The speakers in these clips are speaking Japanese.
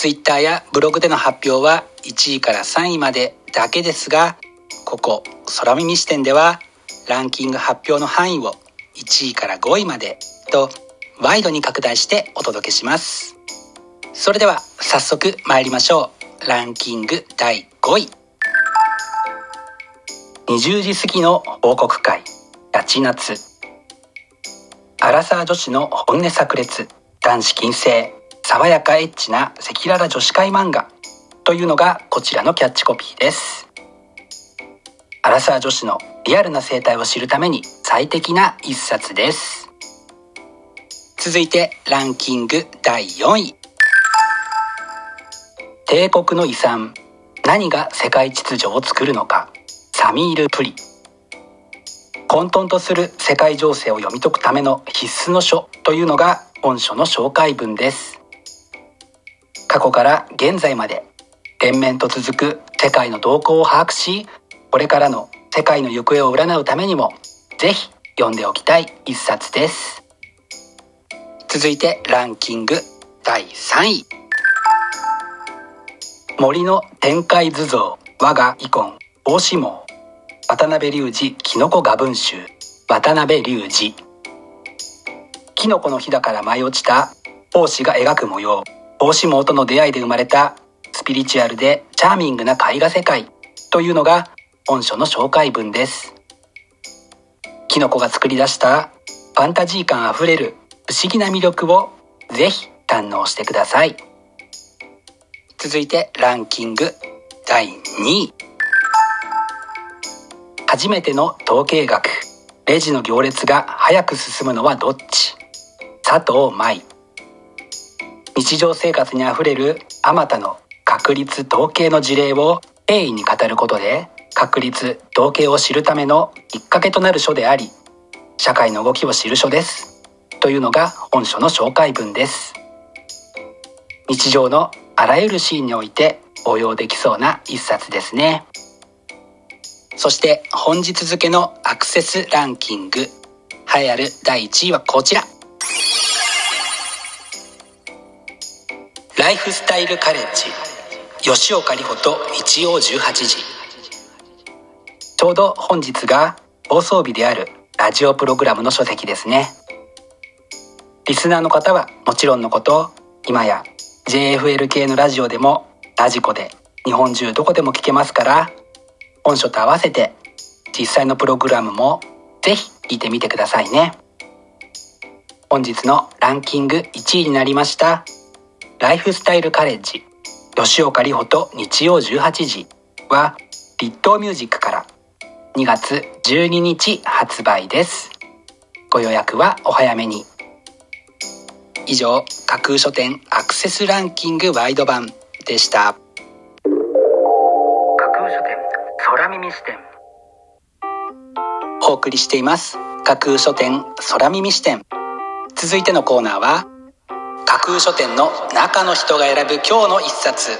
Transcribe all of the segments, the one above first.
Twitter やブログでの発表は1位から3位までだけですがここ空耳視点ではランキング発表の範囲を1位から5位までとワイドに拡大してお届けします。それでは早速参りましょう。ランキング第5位。20時過ぎの報告会やち夏。アラサー女子の本音炸裂男子禁制。爽やかエッチな赤裸々女子会漫画というのがこちらのキャッチコピーです。アラサー女子のリアルな生態を知るために最適な一冊です。続いてランキング第4位。帝国の遺産。何が世界秩序を作るのか。サミール・プリ。混沌とする世界情勢を読み解くための必須の書というのが本書の紹介文です。過去から現在まで。連綿と続く世界の動向を把握しこれからの世界の行方を占うためにもぜひ読んでおきたい一冊です。続いてランキング第3位。森の展開図像我が遺恨大志網渡辺隆二キノコ画文集。渡辺隆二。キノコの日だから舞い落ちた胞子が描く模様。胞子網との出会いで生まれたスピリチュアルでチャーミングな絵画世界というのが本書の紹介文です。キノコが作り出したファンタジー感あふれる不思議な魅力をぜひ堪能してください。続いてランキング第2位。初めての統計学。レジの行列が早く進むのはどっち？佐藤舞。日常生活にあふれるあまたの確率統計の事例を平易に語ることで確率統計を知るためのきっかけとなる書であり社会の動きを知る書です。というのが本書の紹介文です。日常のあらゆるシーンにおいて応用できそうな一冊ですね。そして本日付のアクセスランキング。栄えある第1位はこちら。ライフスタイルカレッジ吉岡里帆と日曜18時。ちょうど本日が放送日であるラジオプログラムの書籍ですね。リスナーの方はもちろんのこと今や JFL 系のラジオでもラジコで日本中どこでも聞けますから本書と合わせて実際のプログラムもぜひ聞いてみてくださいね。本日のランキング1位になりました。ライフスタイルカレッジ。吉岡里帆と日曜18時は立東ミュージックから。2月12日発売です。ご予約はお早めに。以上架空書店アクセスランキングワイド版でした。架空書店空耳視点。お送りしています。架空書店空耳視点。続いてのコーナーは架空書店の中の人が選ぶ今日の一冊。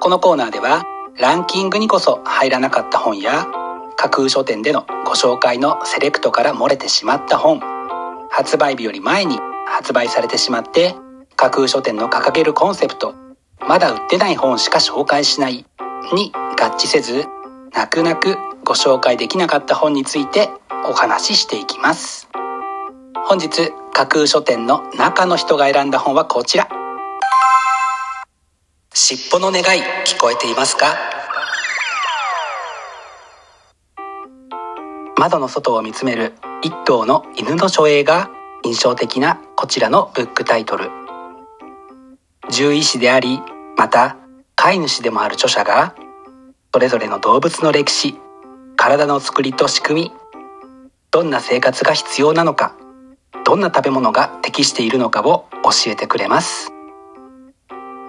このコーナーではランキングにこそ入らなかった本や架空書店でのご紹介のセレクトから漏れてしまった本発売日より前に発売されてしまって架空書店の掲げるコンセプトまだ売ってない本しか紹介しないに合致せず泣く泣くご紹介できなかった本についてお話ししていきます。本日架空書店の中の人が選んだ本はこちら。尻尾の願い聞こえていますか？窓の外を見つめる一頭の犬の書影が印象的なこちらのブックタイトル。獣医師でありまた飼い主でもある著者がそれぞれの動物の歴史体の作りと仕組みどんな生活が必要なのかどんな食べ物が適しているのかを教えてくれます。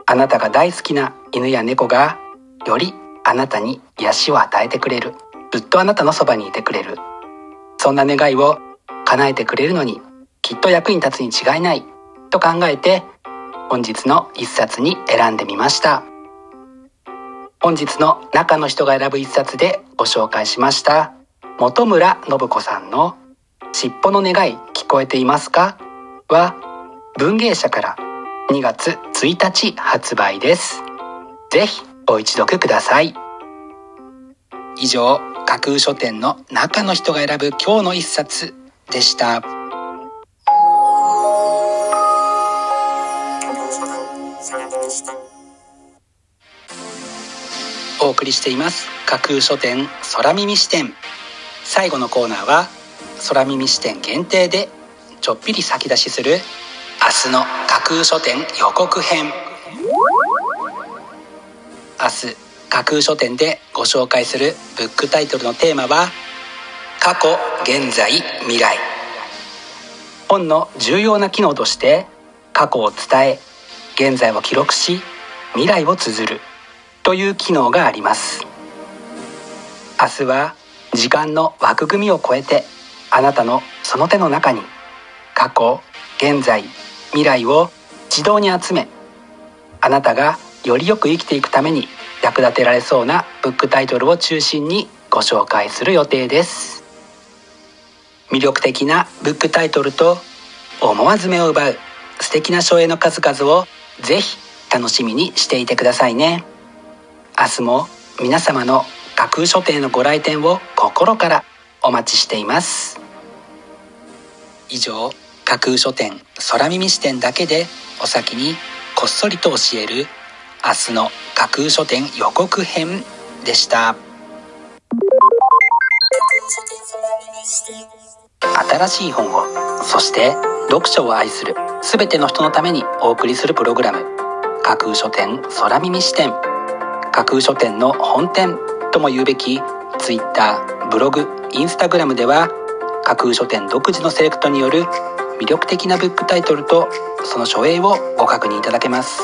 あなたが大好きな犬や猫がよりあなたに癒しを与えてくれる。ずっとあなたのそばにいてくれる。そんな願いを叶えてくれるのにきっと役に立つに違いないと考えて本日の一冊に選んでみました。本日の中の人が選ぶ一冊でご紹介しました。本村信子さんの尻尾の願い聞こえていますか？は文芸社から2月1日発売です。ぜひご一読ください。以上架空書店の中の人が選ぶ今日の一冊でした。お送りしています。架空書店空耳視点。最後のコーナーは空耳視点限定でちょっぴり先出しする明日の架空書店予告編。明日架空書店でご紹介するブックタイトルのテーマは過去現在未来。本の重要な機能として過去を伝え現在を記録し未来を綴るという機能があります。明日は時間の枠組みを超えてあなたのその手の中に過去現在未来を自動に集めあなたがよりよく生きていくために役立てられそうなブックタイトルを中心にご紹介する予定です。魅力的なブックタイトルと思わず目を奪う素敵な書影の数々をぜひ楽しみにしていてくださいね。明日も皆様の架空書店のご来店を心からお待ちしています。以上架空書店空耳視点だけでお先にこっそりと教える明日の架空書店予告編でした。新しい本をそして読書を愛する全ての人のためにお送りするプログラム架空書店空耳視点架空書店の本店とも言うべき Twitter ブログインスタグラムでは架空書店独自のセレクトによる魅力的なブックタイトルとその書影をご確認いただけます。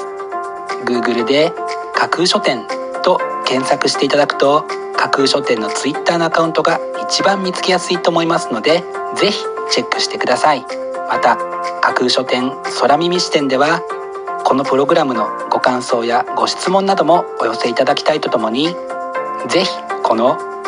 Google で架空書店と検索していただくと架空書店の Twitter のアカウントが一番見つけやすいと思いますのでぜひチェックしてください。また架空書店空耳視点ではこのプログラムのご感想やご質問などもお寄せいただきたいとともにぜひこの